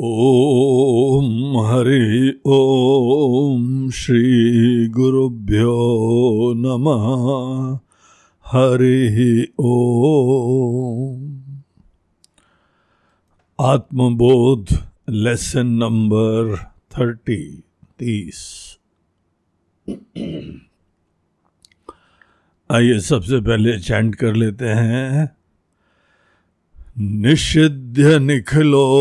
ॐ हरि ॐ श्रीगुरुभ्यो नमः। हरिः ॐ आत्मबोध लेसन नंबर थर्टी, तीस। आइए सबसे पहले चैंट कर लेते हैं। निषिध्य निखिलोपाधीन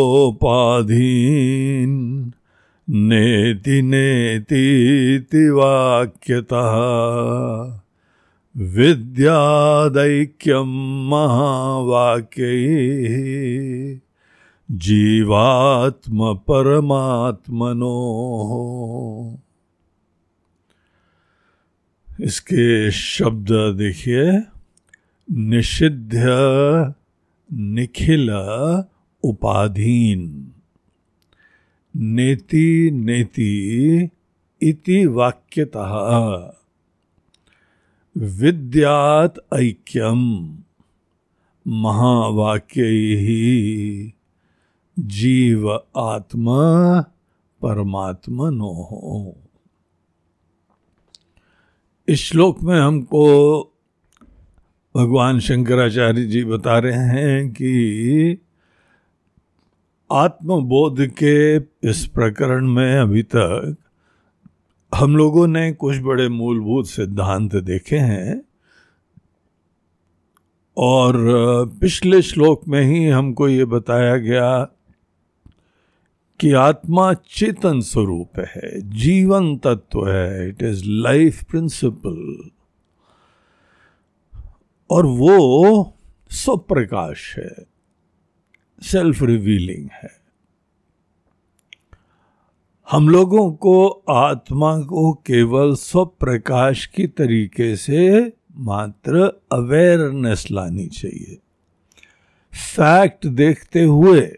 नेति वाक्यता विद्यादैक्यम महावाक्य जीवात्म परमात्मनो इसके शब्द देखिए निषिध्य निखिल उपाधीन। नेति नेति इति वाक्यतः। विद्यात ऐक्यम। महावाक्य जीव आत्मा परमात्मनो। इस श्लोक में हमको भगवान शंकराचार्य जी बता रहे हैं कि आत्मबोध के इस प्रकरण में अभी तक हम लोगों ने कुछ बड़े मूलभूत सिद्धांत देखे हैं और पिछले श्लोक में ही हमको ये बताया गया कि आत्मा चेतन स्वरूप है, जीवन तत्व है इट इज़ लाइफ प्रिंसिपल और वो स्वप्रकाश है सेल्फ रिवीलिंग है। हम लोगों को आत्मा को केवल स्वप्रकाश की तरीके से मात्र अवेयरनेस लानी चाहिए। फैक्ट देखते हुए,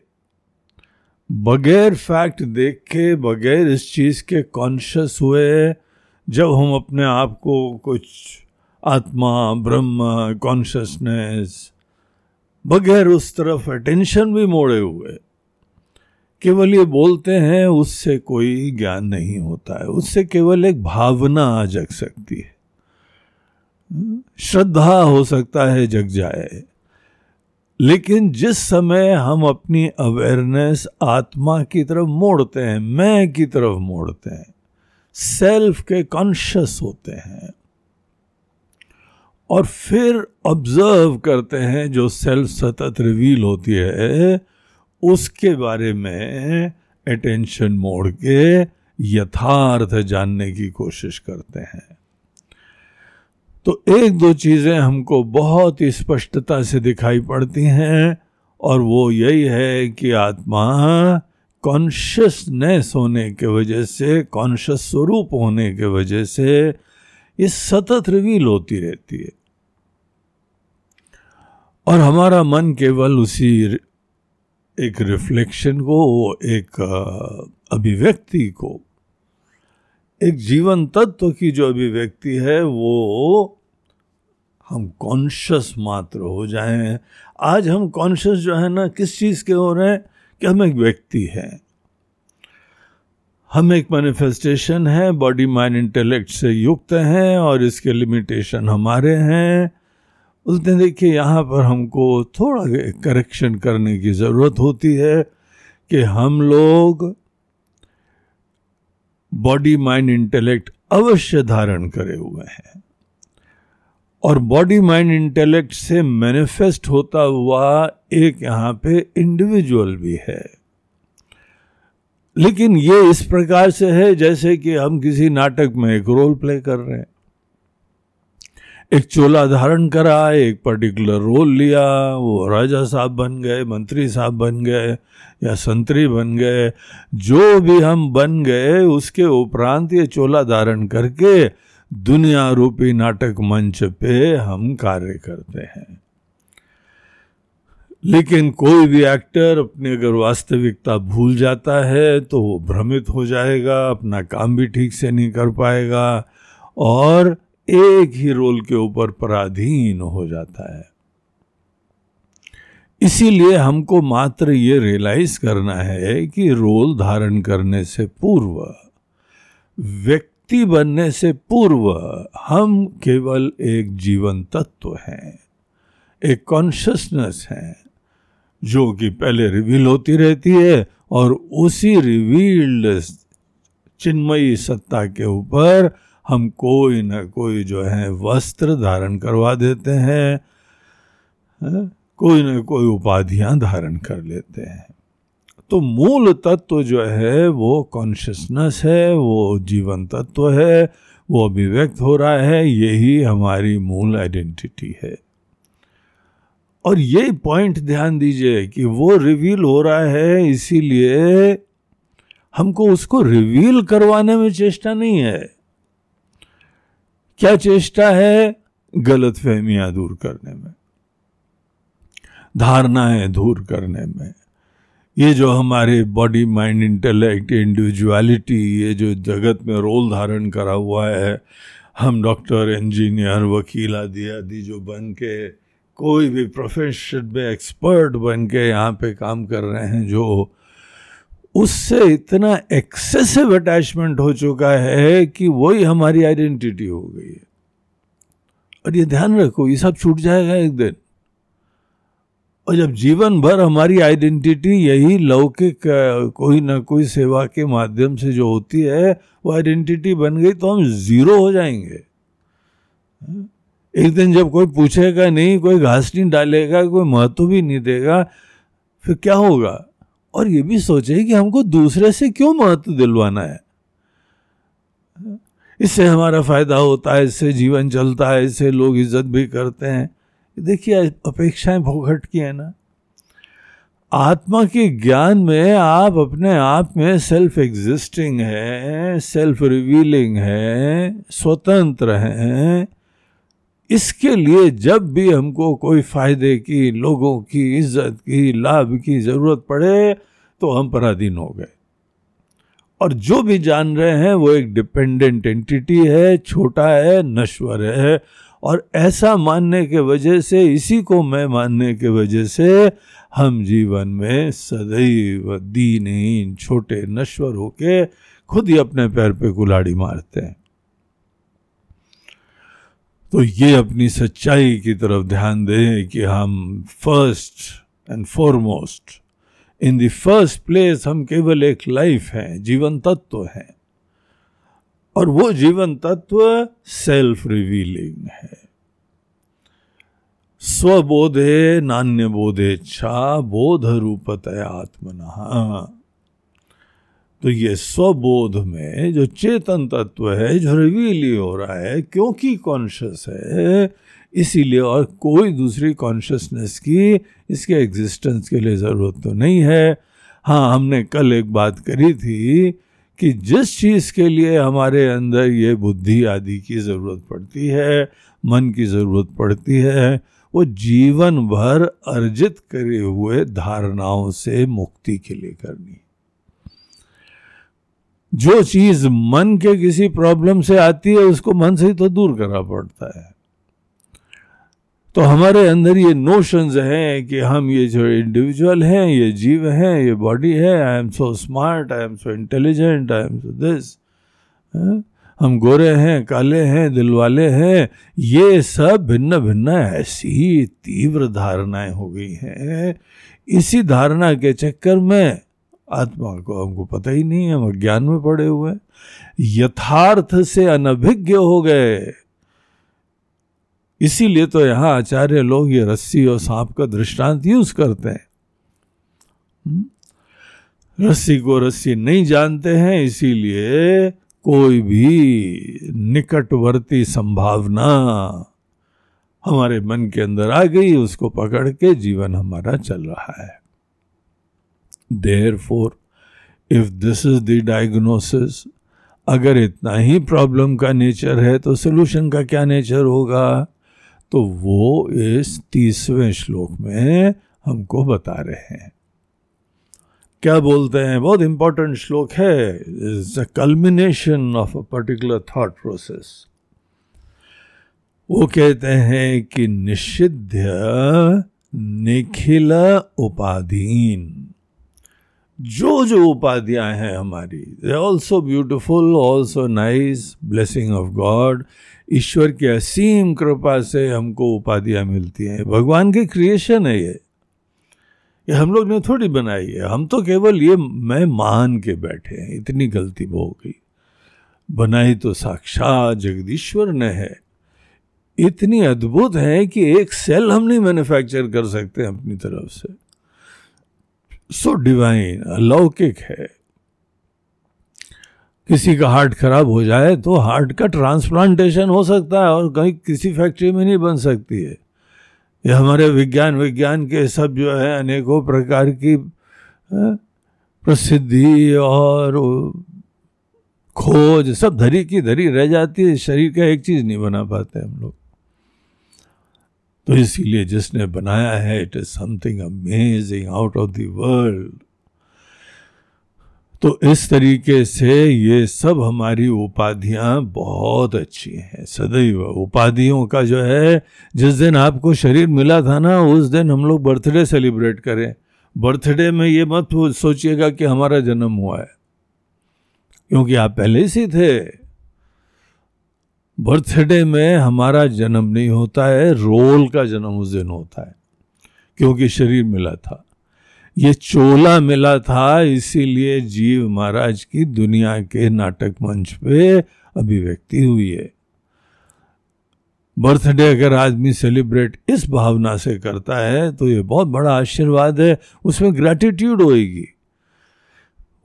बगैर फैक्ट देख के, बगैर इस चीज़ के कॉन्शियस हुए, जब हम अपने आप को कुछ आत्मा, ब्रह्म कॉन्शियसनेस बगैर उस तरफ़ अटेंशन भी मोड़े हुए। केवल ये बोलते हैं, उससे कोई ज्ञान नहीं होता है। उससे केवल एक भावना आ जग सकती है। श्रद्धा हो सकता है, जग जाए। लेकिन जिस समय हम अपनी अवेयरनेस आत्मा की तरफ़ मोड़ते हैं, मैं की तरफ़ मोड़ते हैं सेल्फ के कॉन्शियस होते हैं और फिर ऑब्ज़र्व करते हैं जो सेल्फ सतत रिवील होती है, उसके बारे में अटेंशन मोड़ के यथार्थ जानने की कोशिश करते हैं। तो एक दो चीज़ें हमको बहुत ही स्पष्टता से दिखाई पड़ती हैं और वो यही है कि आत्मा कॉन्शियसनेस होने के वजह से कॉन्शियस स्वरूप होने के वजह से ये सतत रिवील होती रहती है। और हमारा मन केवल उसी एक रिफ्लेक्शन को, एक अभिव्यक्ति को, एक जीवन तत्व की जो अभिव्यक्ति है, वो हम कॉन्शियस मात्र हो जाए आज हम कॉन्शियस जो है ना, किस चीज़ के हो रहे हैं कि हम एक व्यक्ति हैं। हम एक मैनिफेस्टेशन है बॉडी माइंड इंटेलेक्ट से युक्त हैं और इसके लिमिटेशन हमारे हैं। हैं देखिए, यहाँ पर हमको थोड़ा करेक्शन करने की ज़रूरत होती है कि हम लोग बॉडी माइंड इंटेलेक्ट अवश्य धारण करे हुए हैं। और बॉडी माइंड इंटेलेक्ट से मैनिफेस्ट होता हुआ एक यहाँ पे इंडिविजुअल भी है। लेकिन ये इस प्रकार से है जैसे कि हम किसी नाटक में एक रोल प्ले कर रहे हैं। एक चोला धारण करा, एक पर्टिकुलर रोल लिया, वो राजा साहब बन गए, मंत्री साहब बन गए, या संतरी बन गए, जो भी हम बन गए, उसके उपरांत ये चोला धारण करके दुनिया रूपी नाटक मंच पे हम कार्य करते हैं। लेकिन कोई भी एक्टर अपनी अगर वास्तविकता भूल जाता है तो वो भ्रमित हो जाएगा, अपना काम भी ठीक से नहीं कर पाएगा, और एक ही रोल के ऊपर पराधीन हो जाता है। इसीलिए हमको मात्र ये रियलाइज़ करना है कि रोल धारण करने से पूर्व, व्यक्ति बनने से पूर्व हम केवल एक जीवन तत्व हैं, एक कॉन्शियसनेस है, जो कि पहले रिवील होती रहती है और उसी रिवील्ड चिन्मयी सत्ता के ऊपर हम कोई ना कोई जो है वस्त्र धारण करवा देते हैं? कोई ना कोई उपाधियाँ धारण कर लेते हैं। तो मूल तत्व जो है वो कॉन्शियसनेस है, वो जीवन तत्व है, वो अभिव्यक्त हो रहा है, यही हमारी मूल आइडेंटिटी है। और ये पॉइंट ध्यान दीजिए कि वो रिवील हो रहा है, इसीलिए हमको उसको रिवील करवाने में चेष्टा नहीं है। क्या चेष्टा है गलत फहमियाँ दूर करने में? धारणाएँ दूर करने में। ये जो हमारे बॉडी माइंड इंटेलेक्ट इंडिविजुअलिटी ये जो जगत में रोल धारण करा हुआ है, हम डॉक्टर इंजीनियर वकील आदि आदि जो बन के, कोई भी प्रोफेशन में एक्सपर्ट बन के यहाँ पे काम कर रहे हैं, जो उससे इतना एक्सेसिव अटैचमेंट हो चुका है कि वही हमारी आइडेंटिटी हो गई है। और ये ध्यान रखो, ये सब छूट जाएगा एक दिन। और जब जीवन भर हमारी आइडेंटिटी यही लौकिक, कोई ना कोई सेवा के माध्यम से जो होती है, वो आइडेंटिटी बन गई तो हम ज़ीरो हो जाएँगे। एक दिन जब कोई पूछेगा नहीं, कोई घास नहीं डालेगा, कोई महत्व भी नहीं देगा, फिर क्या होगा? और ये भी सोचे कि हमको दूसरे से क्यों महत्व दिलवाना है? इससे हमारा फ़ायदा होता है, इससे जीवन चलता है, इससे लोग इज़्ज़त भी करते हैं। देखिए अपेक्षाएँ भोगट की है ना। आत्मा के ज्ञान में आप अपने आप में सेल्फ एग्जिस्टिंग है सेल्फ रिवीलिंग है, स्वतंत्र हैं। इसके लिए जब भी हमको कोई फ़ायदे की, लोगों की, इज़्ज़त की, लाभ की ज़रूरत पड़े तो हम पराधीन हो गए। और जो भी जान रहे हैं, वो एक डिपेंडेंट एंटिटी है, छोटा है, नश्वर है। और ऐसा मानने के वजह से, इसी को मैं मानने के वजह से, हम जीवन में सदैव दीनहीन, छोटे नश्वर होके खुद ही अपने पैर पे कुलाड़ी मारते हैं। तो ये अपनी सच्चाई की तरफ़ ध्यान दें कि हम first and foremost in the first place हम केवल एक लाइफ है, जीवन तत्व है। और वो जीवन तत्व सेल्फ रिवीलिंग है। स्वबोधे नान्य बोधे छा बोध रूपतया आत्मना। तो ये स्वबोध में जो चेतन तत्व है, जो रिवील हो रहा है, क्योंकि कॉन्शियस है इसीलिए और कोई दूसरी कॉन्शियसनेस की इसके एग्जिस्टेंस के लिए ज़रूरत तो नहीं है। हाँ हमने कल एक बात करी थी कि जिस चीज़ के लिए हमारे अंदर ये बुद्धि आदि की ज़रूरत पड़ती है, मन की ज़रूरत पड़ती है, वो जीवन भर अर्जित करे हुए धारणाओं से मुक्ति के लिए करनी जो चीज़ मन के किसी प्रॉब्लम से आती है, उसको मन से ही तो दूर करना पड़ता है। तो हमारे अंदर ये नोशंस हैं कि हम ये जो इंडिविजुअल हैं, ये जीव हैं, ये बॉडी है I am so smart I am so intelligent I am so this हम गोरे हैं, काले हैं, दिल वाले हैं, ये सब भिन्न भिन्न ऐसी तीव्र धारणाएँ हो गई हैं। इसी धारणा के चक्कर में आत्मा को हमको पता ही नहीं है हम अज्ञान में पड़े हुए यथार्थ से अनभिज्ञ हो गए। इसीलिए तो यहाँ आचार्य लोग ये रस्सी और सांप का दृष्टांत यूज़ करते हैं। हम्म? रस्सी को रस्सी नहीं जानते हैं, इसीलिए कोई भी निकटवर्ती संभावना हमारे मन के अंदर आ गई, उसको पकड़ के जीवन हमारा चल रहा है। Therefore if this is the diagnosis अगर इतना ही प्रॉब्लम का नेचर है तो सोल्यूशन का क्या नेचर होगा? तो वो इस तीसवें श्लोक में हमको बता रहे हैं। क्या बोलते हैं? बहुत इंपॉर्टेंट श्लोक है। Is the culmination of a particular thought process वो कहते हैं कि निषिध्य निखिल उपाधीन। जो जो उपाधियाँ हैं हमारी they also beautiful also nice blessing of God ईश्वर की असीम कृपा से हमको उपाधियाँ मिलती हैं। भगवान की क्रिएशन है ये। ये हम लोग ने थोड़ी बनाई है। हम तो केवल ये मैं मान के बैठे हैं। इतनी गलती हो गई। बनाई तो साक्षात जगदीश्वर ने है। इतनी अद्भुत है कि एक सेल हम नहीं मैन्युफैक्चर कर सकते अपनी तरफ़ से। सो डिवाइन अलौकिक है। किसी का हार्ट खराब हो जाए तो हार्ट का ट्रांसप्लांटेशन हो सकता है और कहीं किसी फैक्ट्री में नहीं बन सकती है। ये हमारे विज्ञान विज्ञान के सब जो है अनेकों प्रकार की प्रसिद्धि और खोज, सब धरी की धरी रह जाती है। शरीर का एक चीज़ नहीं बना पाते हम लोग। तो इसीलिए जिसने बनाया है it is something amazing out of the world तो इस तरीके से ये सब हमारी उपाधियाँ बहुत अच्छी हैं। सदैव उपाधियों का जो है, जिस दिन आपको शरीर मिला था ना, उस दिन हम लोग बर्थडे सेलिब्रेट करें। बर्थडे में ये मत सोचिएगा कि हमारा जन्म हुआ है। क्योंकि आप पहले से थे। बर्थडे में हमारा जन्म नहीं होता है, रोल का जन्म उस दिन होता है, क्योंकि शरीर मिला था। ये चोला मिला था, इसीलिए जीव महाराज की दुनिया के नाटक मंच पे अभिव्यक्ति हुई है। बर्थडे अगर आदमी सेलिब्रेट इस भावना से करता है तो ये बहुत बड़ा आशीर्वाद है, उसमें ग्रेटिट्यूड होएगी।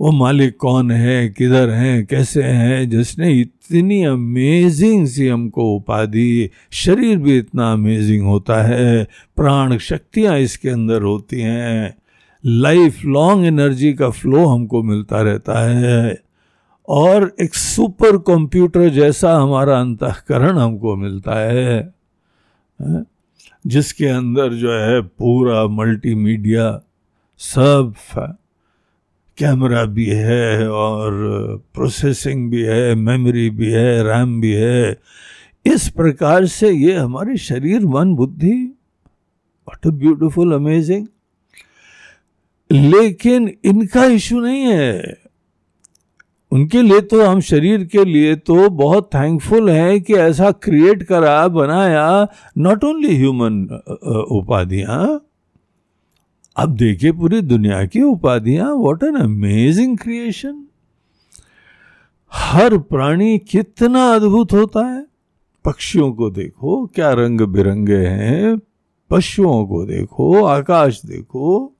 वो मालिक कौन है, किधर हैं, कैसे हैं? जिसने इतनी अमेजिंग सी हमको उपाधि, शरीर भी इतना अमेजिंग होता है, प्राण शक्तियाँ इसके अंदर होती हैं। लाइफ लॉन्ग एनर्जी का फ्लो हमको मिलता रहता है। और एक सुपर कंप्यूटर जैसा हमारा अंतकरण हमको मिलता है जिसके अंदर जो है पूरा मल्टीमीडिया सब कैमरा भी है और प्रोसेसिंग भी है, मेमोरी भी है, रैम भी है। इस प्रकार से ये हमारे शरीर, मन, बुद्धि वॉट अ ब्यूटिफुल अमेजिंग लेकिन इनका इशू नहीं है। उनके लिए तो हम शरीर के लिए तो बहुत थैंकफुल हैं कि ऐसा क्रिएट करा, बनाया नॉट ओनली ह्यूमन उपाधियाँ अब देखिए पूरी दुनिया की उपाधियाँ व्हाट एन अमेजिंग क्रिएशन हर प्राणी कितना अद्भुत होता है। पक्षियों को देखो, क्या रंग बिरंगे हैं। पशुओं को देखो, आकाश देखो,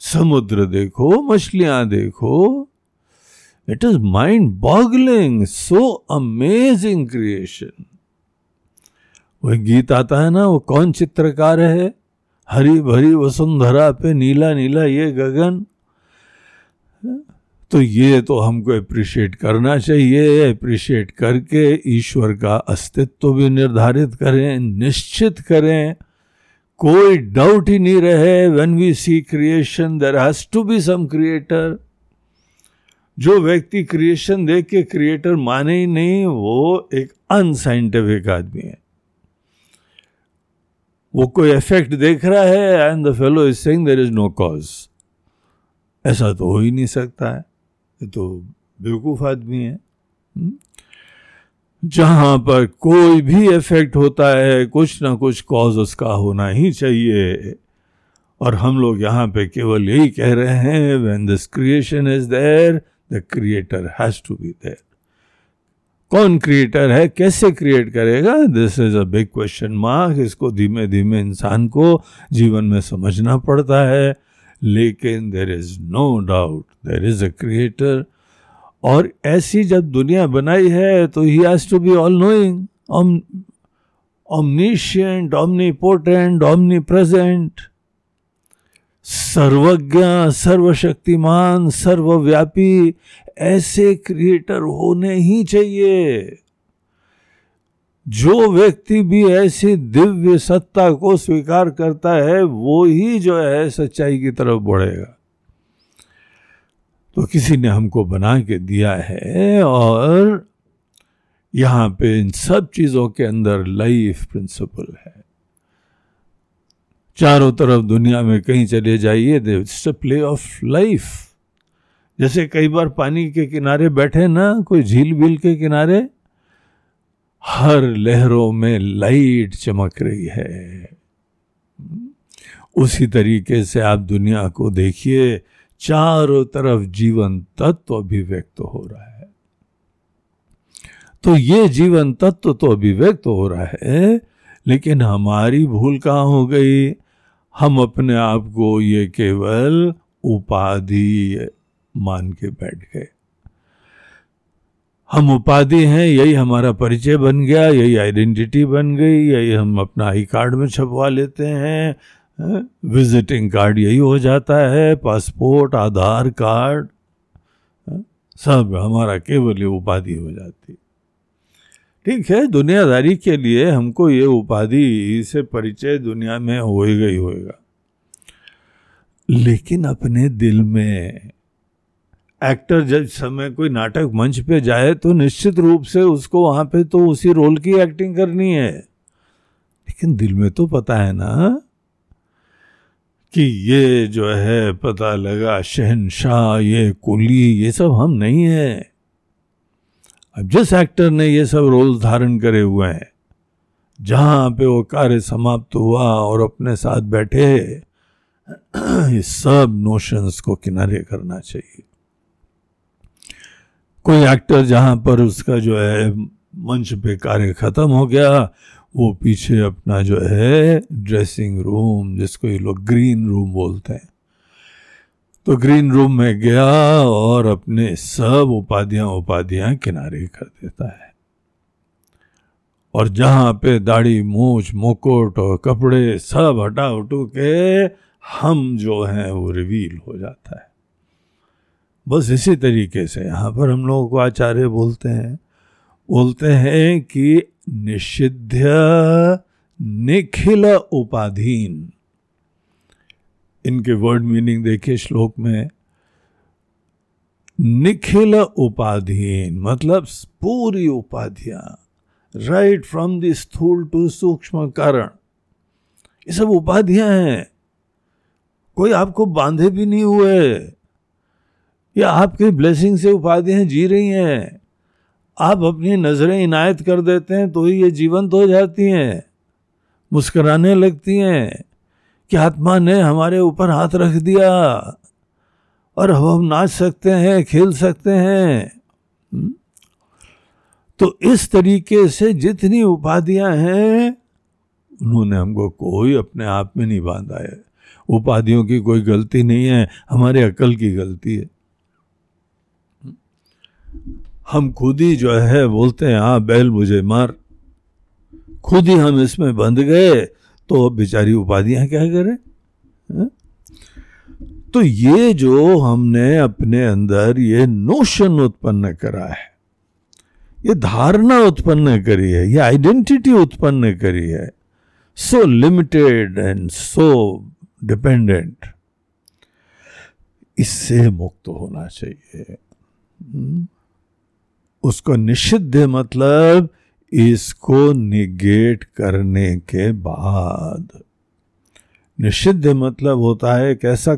समुद्र देखो, मछलियाँ देखो। It is mind boggling so amazing creation वह गीत आता है ना, वो कौन चित्रकार है? हरी भरी वसुंधरा पे नीला नीला ये गगन। तो ये तो हमको अप्रिशिएट करना चाहिए अप्रिशिएट करके ईश्वर का अस्तित्व भी निर्धारित करें, निश्चित करें। कोई डाउट ही नहीं रहे when we see creation there has to be some creator जो व्यक्ति क्रिएशन देख के क्रिएटर माने ही नहीं, वो एक अनसाइंटिफिक आदमी है। वो कोई इफ़ेक्ट देख रहा है and the fellow is saying there is no cause ऐसा तो हो ही नहीं सकता है। ये तो बेवकूफ़ आदमी है। हम्म? जहाँ पर कोई भी इफ़ेक्ट होता है, कुछ ना कुछ कॉज उसका होना ही चाहिए। और हम लोग यहाँ पे केवल यही कह रहे हैं when this creation is there the creator has to be there कौन क्रिएटर है कैसे क्रिएट करेगा? This is a big question mark इसको धीमे धीमे इंसान को जीवन में समझना पड़ता है। लेकिन there is no doubt there is a creator और ऐसी जब दुनिया बनाई है तो ही has to be all knowing omniscient, omnipotent, present सर्वज्ञ सर्वशक्तिमान सर्वव्यापी ऐसे क्रिएटर होने ही चाहिए। जो व्यक्ति भी ऐसी दिव्य सत्ता को स्वीकार करता है, वो ही जो है सच्चाई की तरफ़ बढ़ेगा। तो किसी ने हमको बना के दिया है और यहाँ पे इन सब चीज़ों के अंदर लाइफ प्रिंसिपल है। चारों तरफ़ दुनिया में कहीं चले जाइए इट्स प्ले ऑफ़ लाइफ। जैसे कई बार पानी के किनारे बैठे ना, कोई झील बील के किनारे, हर लहरों में लाइट चमक रही है। उसी तरीके से आप दुनिया को देखिए, चारों तरफ़ जीवन तत्व अभिव्यक्त हो रहा है। तो ये जीवन तत्व तो अभिव्यक्त हो रहा है, लेकिन हमारी भूल कहाँ हो गई? हम अपने आप को ये केवल उपाधि मान के बैठ गए। हम उपाधि हैं, यही हमारा परिचय बन गया, यही आइडेंटिटी बन गई, यही हम अपना आई कार्ड में छपवा लेते हैं विजिटिंग कार्ड यही हो जाता है पासपोर्ट आधार कार्ड सब हमारा केवल ये उपाधि हो जाती ठीक है, दुनियादारी के लिए हमको ये उपाधि से परिचय दुनिया में होएगा ही होएगा। लेकिन अपने दिल में एक्टर जब समय कोई नाटक मंच पे जाए तो निश्चित रूप से उसको वहाँ पे तो उसी रोल की एक्टिंग करनी है। लेकिन दिल में तो पता है ना कि ये जो है, पता लगा शहनशाह, ये कुली, ये सब हम नहीं है। अब जिस एक्टर ने ये सब रोल धारण करे हुए हैं, जहाँ पे वो कार्य समाप्त हुआ और अपने साथ बैठे, ये सब नोशंस को किनारे करना चाहिए। कोई एक्टर जहाँ पर उसका जो है मंच पे कार्य खत्म हो गया, वो पीछे अपना जो है ड्रेसिंग रूम जिसको ये लोग ग्रीन रूम बोलते हैं। तो ग्रीन रूम में गया और अपने सब उपाधियाँ उपाधियाँ किनारे कर देता है। और जहाँ पे दाढ़ी, मूछ, मुकुट और कपड़े सब हटा उटू के हम जो हैं वो रिवील हो जाता है। बस इसी तरीके से यहाँ पर हम लोगों को आचार्य बोलते हैं बोलते हैं कि निषिध्य निखिल उपाधीन। इनके वर्ड मीनिंग देखिए श्लोक में, निखिल उपाधीन मतलब पूरी उपाधियाँ राइट फ्रॉम द स्थूल टू सूक्ष्म कारण। ये सब उपाधियाँ हैं। कोई आपको बांधे भी नहीं हुए। या आपके ब्लेसिंग से उपाधियाँ जी रही हैं। आप अपनी नज़रें इनायत कर देते हैं तो ही ये जीवंत हो जाती हैं। मुस्कराने लगती हैं कि आत्मा ने हमारे ऊपर हाथ रख दिया और अब हम नाच सकते हैं, खेल सकते हैं। हम्म? तो इस तरीके से जितनी उपाधियाँ हैं, उन्होंने हमको कोई अपने आप में नहीं बांधा है। उपाधियों की कोई गलती नहीं है, हमारे अकल की गलती है। हम खुद ही जो है, बोलते हैं हाँ बैल मुझे मार खुद ही हम इसमें बंध गए तो बेचारी उपाधियाँ क्या करें हा? तो ये जो हमने अपने अंदर ये नोशन उत्पन्न करा है, ये धारणा उत्पन्न करी है, ये आइडेंटिटी उत्पन्न करी है so limited and so dependent इससे मुक्त होना चाहिए हम्म? उसको निषिद्ध मतलब इसको निगेट करने के बाद। निषिद्ध मतलब होता है एक ऐसा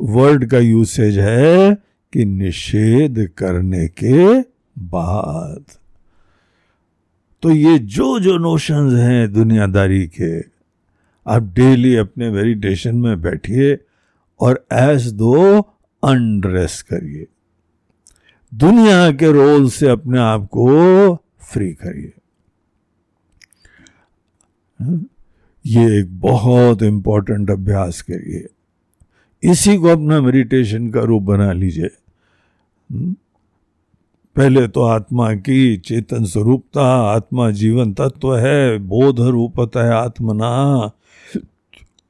वर्ड का यूसेज है कि निषेध करने के बाद। तो ये जो जो नोशंस हैं दुनियादारी के, आप डेली अपने मेडिटेशन में बैठिए और एस दो अनड्रेस करिए। दुनिया के रोल से अपने आप को फ्री करिए। ये एक बहुत इंपॉर्टेंट अभ्यास करिए इसी को अपना मेडिटेशन का रूप बना लीजिए। पहले तो आत्मा की चेतन स्वरूपता, आत्मा जीवन तत्व है, बोध रूपता है आत्मना,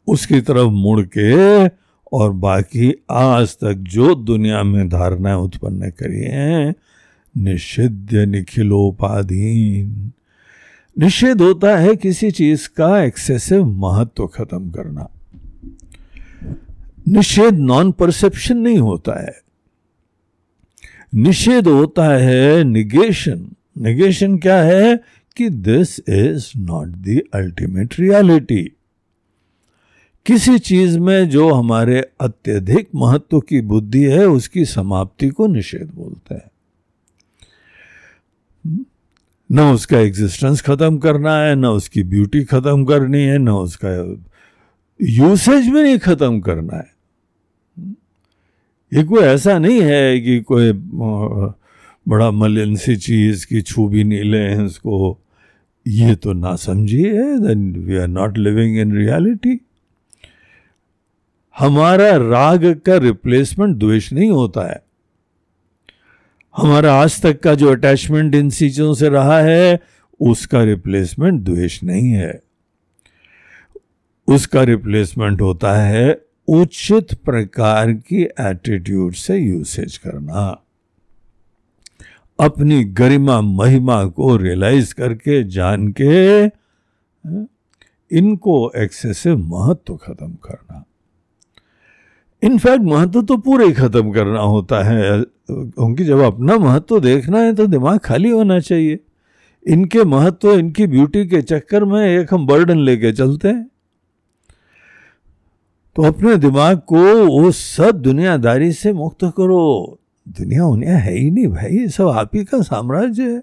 उसकी तरफ़ मुड़ के और बाकी आज तक जो दुनिया में धारणाएँ उत्पन्न करी हैं, निषिद्ध निखिलोपाधीन। निषेध होता है किसी चीज़ का एक्सेसिव महत्व खत्म करना। निषेध नॉन परसेप्शन नहीं होता है। निषेध होता है निगेशन निगेशन क्या है कि this is not the ultimate reality किसी चीज़ में जो हमारे अत्यधिक महत्व की बुद्धि है, उसकी समाप्ति को निषेध बोलते हैं। न उसका एग्जिस्टेंस खत्म करना है, न उसकी ब्यूटी खत्म करनी है, न उसका यूसेज भी नहीं खत्म करना है। ये कोई ऐसा नहीं है कि कोई बड़ा मलिन सी चीज़ की छू भी नहीं ले उसको। ये तो ना समझिए then we are not living in reality हमारा राग का रिप्लेसमेंट द्वेष नहीं होता है। हमारा आज तक का जो अटैचमेंट इन चीज़ों से रहा है, उसका रिप्लेसमेंट द्वेष नहीं है। उसका रिप्लेसमेंट होता है उचित प्रकार की एटीट्यूड से यूसेज करना। अपनी गरिमा, महिमा को रियलाइज़ करके जान के इनको एक्सेसिव महत्व खत्म करना। इनफैक्ट महत्व तो पूरे ही खत्म करना होता है। क्योंकि जब अपना महत्व देखना है तो दिमाग खाली होना चाहिए। इनके महत्व, इनकी ब्यूटी के चक्कर में एक हम बर्डन लेके चलते हैं। तो अपने दिमाग को वो सब दुनियादारी से मुक्त करो। दुनिया उनिया है ही नहीं भाई, ये सब आप ही का साम्राज्य है।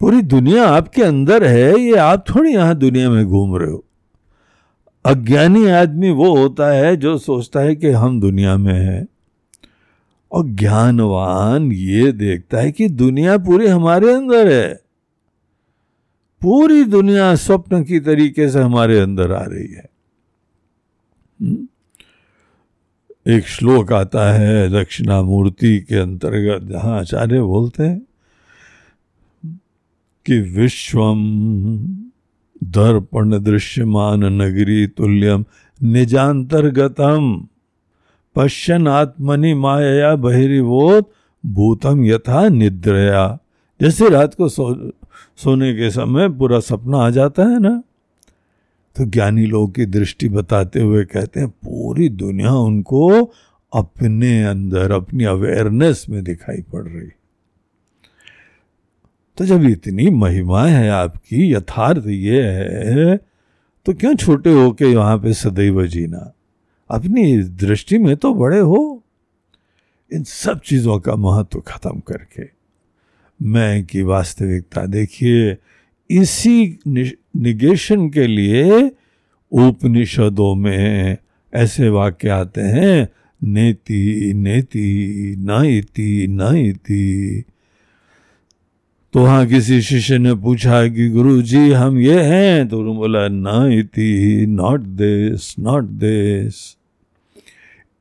पूरी दुनिया आपके अंदर है, ये आप थोड़ी यहाँ दुनिया में घूम रहे हो। अज्ञानी आदमी वो होता है जो सोचता है कि हम दुनिया में हैं। और ज्ञानवान ये देखता है कि दुनिया पूरी हमारे अंदर है। पूरी दुनिया स्वप्न की तरीके से हमारे अंदर आ रही है। हम्म? एक श्लोक आता है, दक्षिणामूर्ति के अंतर्गत, जहाँ आचार्य बोलते हैं कि विश्वम दर्पण दृश्यमान नगरी तुल्यम निजांतर्गतम। पश्यन आत्मनि माया बहिर्वोत, भूतम यथा निद्रया। जैसे रात को सो, सोने के समय पूरा सपना आ जाता है ना? तो ज्ञानी लोग की दृष्टि बताते हुए कहते हैं, पूरी दुनिया उनको अपने अंदर, अपनी अवेयरनेस में दिखाई पड़ रही। तो जब इतनी महिमा है आपकी, यथार्थ ये है तो क्यों छोटे हो के वहाँ पे सदैव जीना? अपनी दृष्टि में तो बड़े हो। इन सब चीज़ों का महत्व खत्म करके। मैं की वास्तविकता देखिए, इसी निगेशन के लिए उपनिषदों में ऐसे वाक्य आते हैं, नेति नेति न इति न इति तो वहाँ किसी शिष्य ने पूछा कि गुरु जी हम ये हैं? तो उन्होंने बोला ना इति नॉट दिस नॉट दिस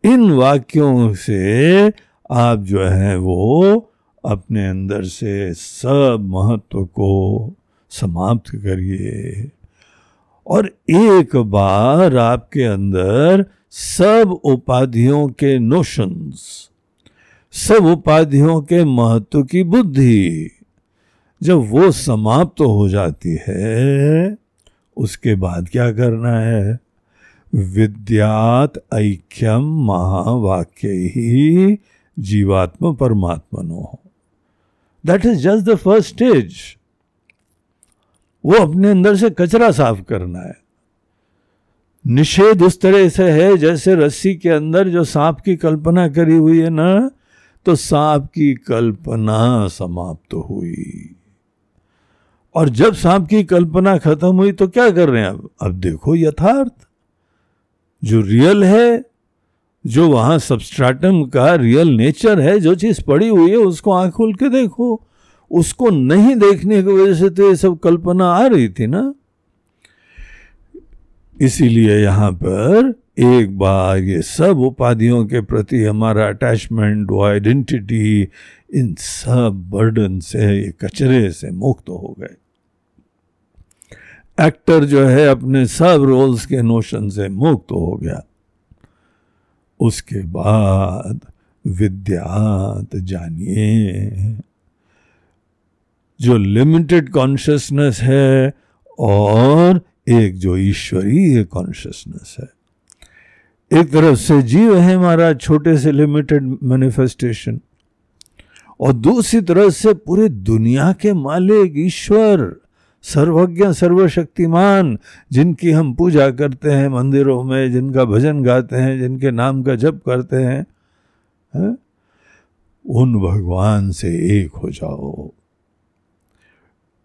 इन वाक्यों से आप जो है वो अपने अंदर से सब महत्व को समाप्त करिए। और एक बार आपके अंदर सब उपाधियों के नोशंस सब उपाधियों के महत्व की बुद्धि जब वो समाप्त तो हो जाती है, उसके बाद क्या करना है? विद्यात ऐक्यम महावाक्य ही जीवात्म परमात्मनो। That is just the first stage वो अपने अंदर से कचरा साफ़ करना है। निषेध उस तरह से है जैसे रस्सी के अंदर जो सांप की कल्पना करी हुई है ना तो सांप की कल्पना समाप्त तो हुई। और जब सांप की कल्पना खत्म हुई तो क्या कर रहे हैं अब अब देखो यथार्थ। जो रियल है, जो वहाँ सबस्ट्राटम का रियल नेचर है, जो चीज़ पड़ी हुई है, उसको आँख खोल के देखो। उसको नहीं देखने की वजह से तो ये सब कल्पना आ रही थी ना? इसीलिए यहाँ पर एक बार ये सब उपाधियों के प्रति हमारा अटैचमेंट वो आइडेंटिटी इन सब बर्डन से, ये कचरे से मुक्त हो गए। एक्टर जो है अपने सब रोल्स के नोशन से मुक्त हो गया। उसके बाद विद्यात जानिए, जो लिमिटेड कॉन्शियसनेस है और एक जो ईश्वरीय कॉन्शियसनेस है। एक तरफ़ से जीव है हमारा छोटे से लिमिटेड मैनिफेस्टेशन और दूसरी तरफ़ से पूरे दुनिया के मालिक ईश्वर। सर्वज्ञ, सर्वशक्तिमान, जिनकी हम पूजा करते हैं मंदिरों में, जिनका भजन गाते हैं, जिनके नाम का जप करते हैं, है? उन भगवान से एक हो जाओ।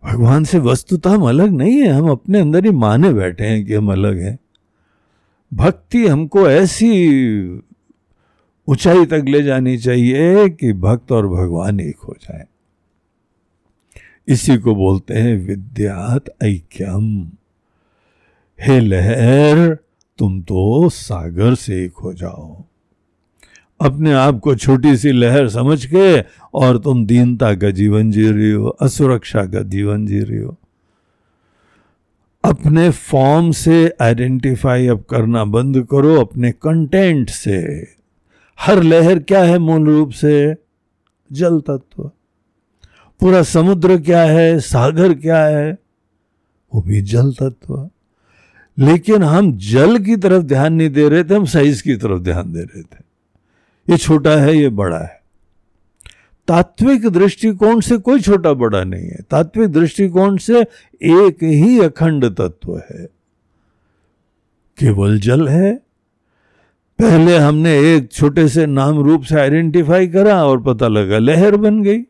भगवान से वस्तुतः हम अलग नहीं है, हम अपने अंदर ही माने बैठे हैं कि हम अलग हैं। भक्ति हमको ऐसी ऊंचाई तक ले जानी चाहिए कि भक्त और भगवान एक हो जाए। इसी को बोलते हैं विद्यात ऐक्यम। हे लहर, तुम तो सागर से एक हो जाओ। अपने आप को छोटी सी लहर समझ के और तुम दीनता का जीवन जी रही हो, असुरक्षा का जीवन जी रही हो। अपने फॉर्म से आइडेंटिफाई अब करना बंद करो, अपने कंटेंट से। हर लहर क्या है मूल रूप से? जल तत्व। पूरा समुद्र क्या है? सागर क्या है? वो भी जल तत्व। लेकिन हम जल की तरफ़ ध्यान नहीं दे रहे थे, हम साइज़ की तरफ़ ध्यान दे रहे थे। ये छोटा है, ये बड़ा है। तात्विक दृष्टिकोण से कोई छोटा बड़ा नहीं है। तात्विक दृष्टिकोण से एक ही अखंड तत्व है। केवल जल है। पहले हमने एक छोटे से नाम रूप से आइडेंटिफाई करा और पता लगा लहर बन गई।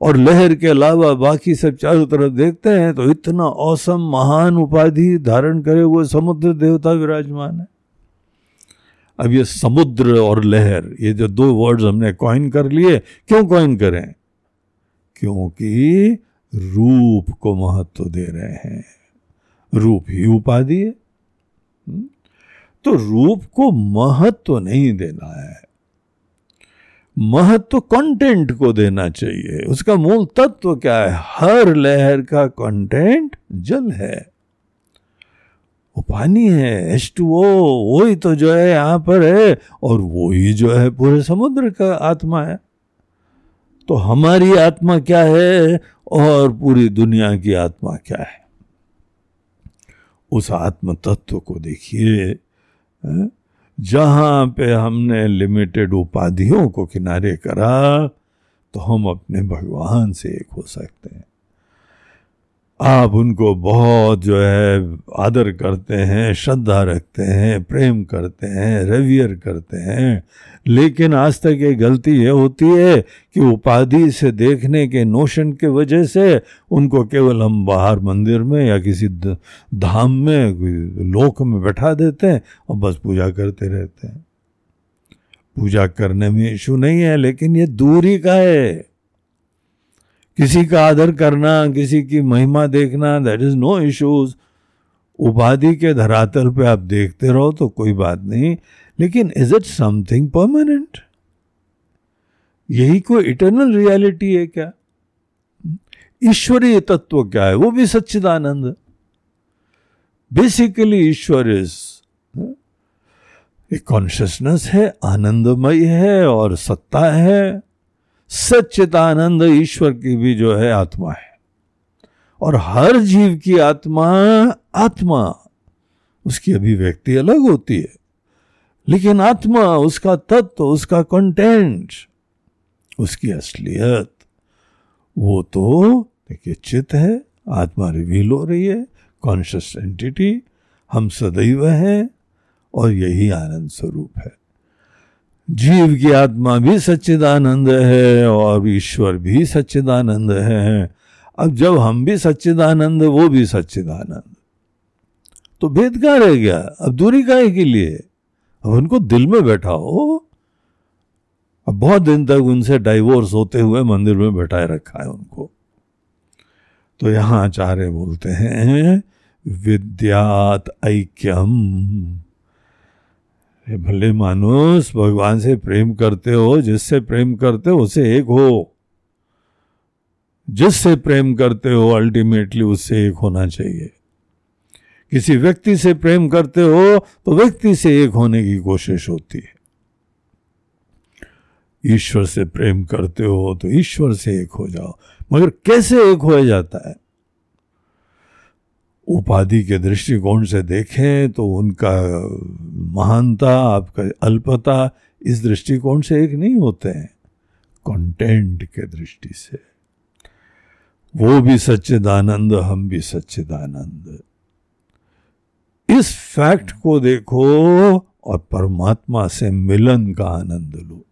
और लहर के अलावा बाकी सब चारों तरफ़ देखते हैं तो इतना औसम महान उपाधि धारण करे वो समुद्र देवता विराजमान है। अब ये समुद्र और लहर, ये जो दो वर्ड्स हमने कॉइन कर लिए, क्यों कॉइन करें? क्योंकि रूप को महत्व दे रहे हैं। रूप ही उपाधि है। हम्म? तो रूप को महत्व नहीं देना है। महत्व कंटेंट को देना चाहिए। उसका मूल तत्व क्या है? हर लहर का कंटेंट जल है। वो पानी है एच टू ओ वही तो जो है यहाँ पर है, और वो ही जो है पूरे समुद्र का आत्मा है। तो हमारी आत्मा क्या है? और पूरी दुनिया की आत्मा क्या है? उस आत्म तत्व को देखिए जहाँ पे हमने लिमिटेड उपाधियों को किनारे करा तो हम अपने भगवान से एक हो सकते हैं। आप उनको बहुत जो है आदर करते हैं, श्रद्धा रखते हैं, प्रेम करते हैं, रेवियर करते हैं। लेकिन आज तक ये गलती ये होती है कि उपाधि से देखने के नोशन के वजह से उनको केवल हम बाहर मंदिर में या किसी धाम में लोक में बैठा देते हैं और बस पूजा करते रहते हैं। पूजा करने में इशू नहीं है, लेकिन ये दूरी का है। किसी का आदर करना, किसी की महिमा देखना दैट इज़ नो इश्यूज़ उपाधि के धरातल पे आप देखते रहो तो कोई बात नहीं, लेकिन इज़ इट समथिंग परमानेंट यही कोई इटर्नल रियलिटी है क्या? ईश्वरीय तत्व क्या है? वो भी सच्चिदानंद। बेसिकली ईश्वर इज़ एक कॉन्शियसनेस है, आनंदमय है और सत्ता है। सच्चिदानंद ईश्वर की भी जो है आत्मा है। और हर जीव की आत्मा आत्मा, उसकी अभिव्यक्ति अलग होती है। लेकिन आत्मा, उसका तत्व, उसका कंटेंट उसकी असलियत, वो तो देखिए चित है, आत्मा रिवील हो रही है कॉन्शियस एंटिटी हम सदैव हैं, और यही आनंद स्वरूप है। जीव की आत्मा भी सच्चिदानंद है और ईश्वर भी सच्चिदानंद है। अब जब हम भी सच्चिदानंद, वो भी सच्चिदानंद। तो भेद कहाँ रह गया? अब दूरी काहे के लिए? अब उनको दिल में बैठा हो अब बहुत दिन तक उनसे डाइवोर्स होते हुए मंदिर में बैठाए रखा है उनको। तो यहाँ आचार्य बोलते हैं, विद्यात ऐक्यम। भले मानुस भगवान से प्रेम करते हो, जिससे प्रेम करते हो, उसे एक हो। जिससे प्रेम करते हो अल्टीमेटली उससे एक होना चाहिए। किसी व्यक्ति से प्रेम करते हो तो व्यक्ति से एक होने की कोशिश होती है। ईश्वर से प्रेम करते हो तो ईश्वर से एक हो जाओ। मगर कैसे एक हो जाता है? उपाधि के दृष्टिकोण से देखें तो उनका महानता, आपका अल्पता इस दृष्टिकोण से एक नहीं होते हैं कंटेंट के दृष्टि से। वो भी सच्चिदानंद, हम भी सच्चिदानंद। इस फैक्ट को देखो और परमात्मा से मिलन का आनंद लो।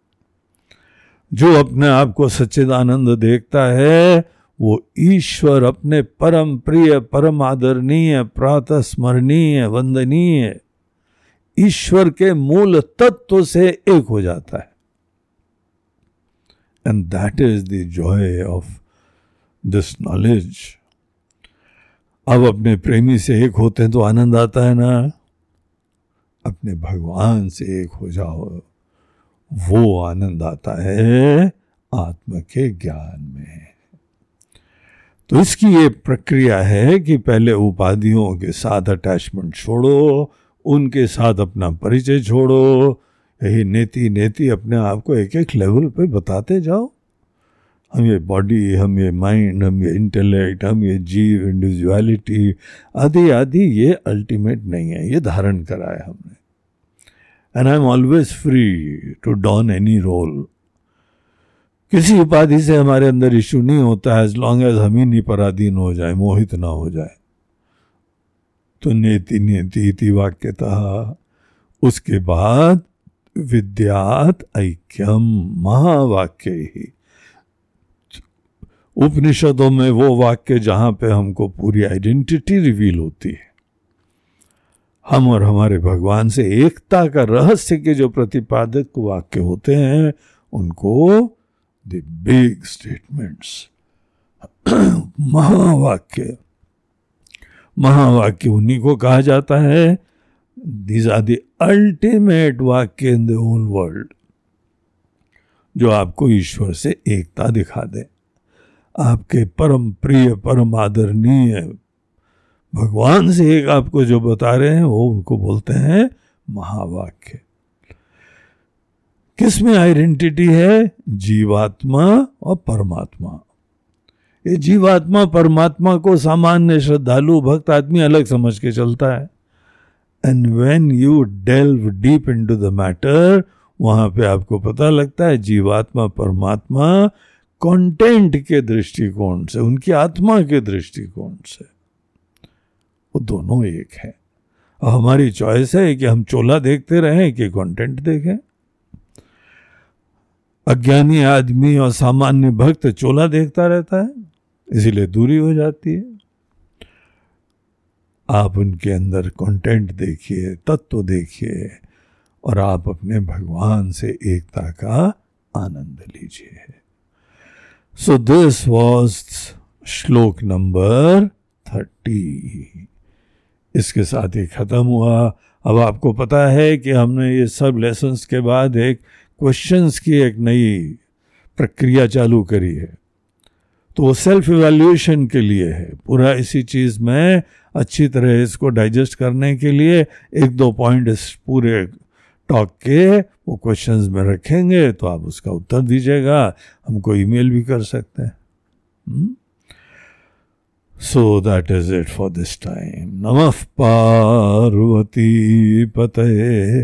जो अपने आप को सच्चिदानंद देखता है वो ईश्वर अपने परम प्रिय, परम आदरणीय प्रातः स्मरणीय वंदनीय, ईश्वर के मूल तत्व से एक हो जाता है। And that is the joy of this knowledge अब अपने प्रेमी से एक होते हैं तो आनंद आता है ना। अपने भगवान से एक हो जाओ, वो आनंद आता है आत्मा के ज्ञान में। तो इसकी ये प्रक्रिया है कि पहले उपाधियों के साथ अटैचमेंट छोड़ो, उनके साथ अपना परिचय छोड़ो, यही नेति नेति अपने आप को एक एक लेवल पे बताते जाओ। हम ये बॉडी हम ये माइंड हम ये इंटेलेक्ट हम ये जीव इंडिविजुअलिटी आदि आदि ये अल्टीमेट नहीं है, ये धारण करा है हमने। And I am always free to don any role किसी उपाधि से हमारे अंदर इश्यू नहीं होता है एज लॉन्ग एज हम ही नहीं पराधीन हो जाए, मोहित ना हो जाए। तो नेति नेति इति वाक्यतः, उसके बाद विद्यात ऐक्यम महावाक्य। ही उपनिषदों में वो वाक्य जहाँ पे हमको पूरी आइडेंटिटी रिवील होती है। हम और हमारे भगवान से एकता का रहस्य के जो प्रतिपादक वाक्य होते हैं, उनको द बिग स्टेटमेंट्स महावाक्य महावाक्य उन्हीं को कहा जाता है। दीज आर द अल्टीमेट वाक्य इन द होल वर्ल्ड जो आपको ईश्वर से एकता दिखा दे। आपके परम प्रिय, परम आदरणीय भगवान से एक आपको जो बता रहे हैं, वो उनको बोलते हैं महावाक्य। किसमें आइडेंटिटी है? जीवात्मा और परमात्मा। ये जीवात्मा, परमात्मा को सामान्य श्रद्धालु, भक्त आदमी अलग समझ के चलता है। And when you delve deep into the matter वहाँ पे आपको पता लगता है जीवात्मा, परमात्मा कंटेंट के दृष्टिकोण से, उनकी आत्मा के दृष्टिकोण से। वो दोनों एक है। हमारी चॉइस है कि हम चोला देखते रहें कि कंटेंट देखें। अज्ञानी आदमी और सामान्य भक्त चोला देखता रहता है, इसीलिए दूरी हो जाती है। आप उनके अंदर कंटेंट देखिए, तत्व देखिए और आप अपने भगवान से एकता का आनंद लीजिए। सो दिस वॉज़ श्लोक नंबर थर्टी। इसके साथ ही ख़त्म हुआ। अब आपको पता है कि हमने ये सब लेसन्स के बाद एक क्वेश्चंस की एक नई प्रक्रिया चालू करी है। तो वो सेल्फ इवेल्यूएशन के लिए है। पूरा इसी चीज़ में अच्छी तरह इसको डाइजेस्ट करने के लिए एक दो पॉइंट इस पूरे टॉक के वो क्वेश्चंस में रखेंगे तो आप उसका उत्तर दीजिएगा। हमको ईमेल भी कर सकते हैं। So that is it for this time नमः पार्वती पते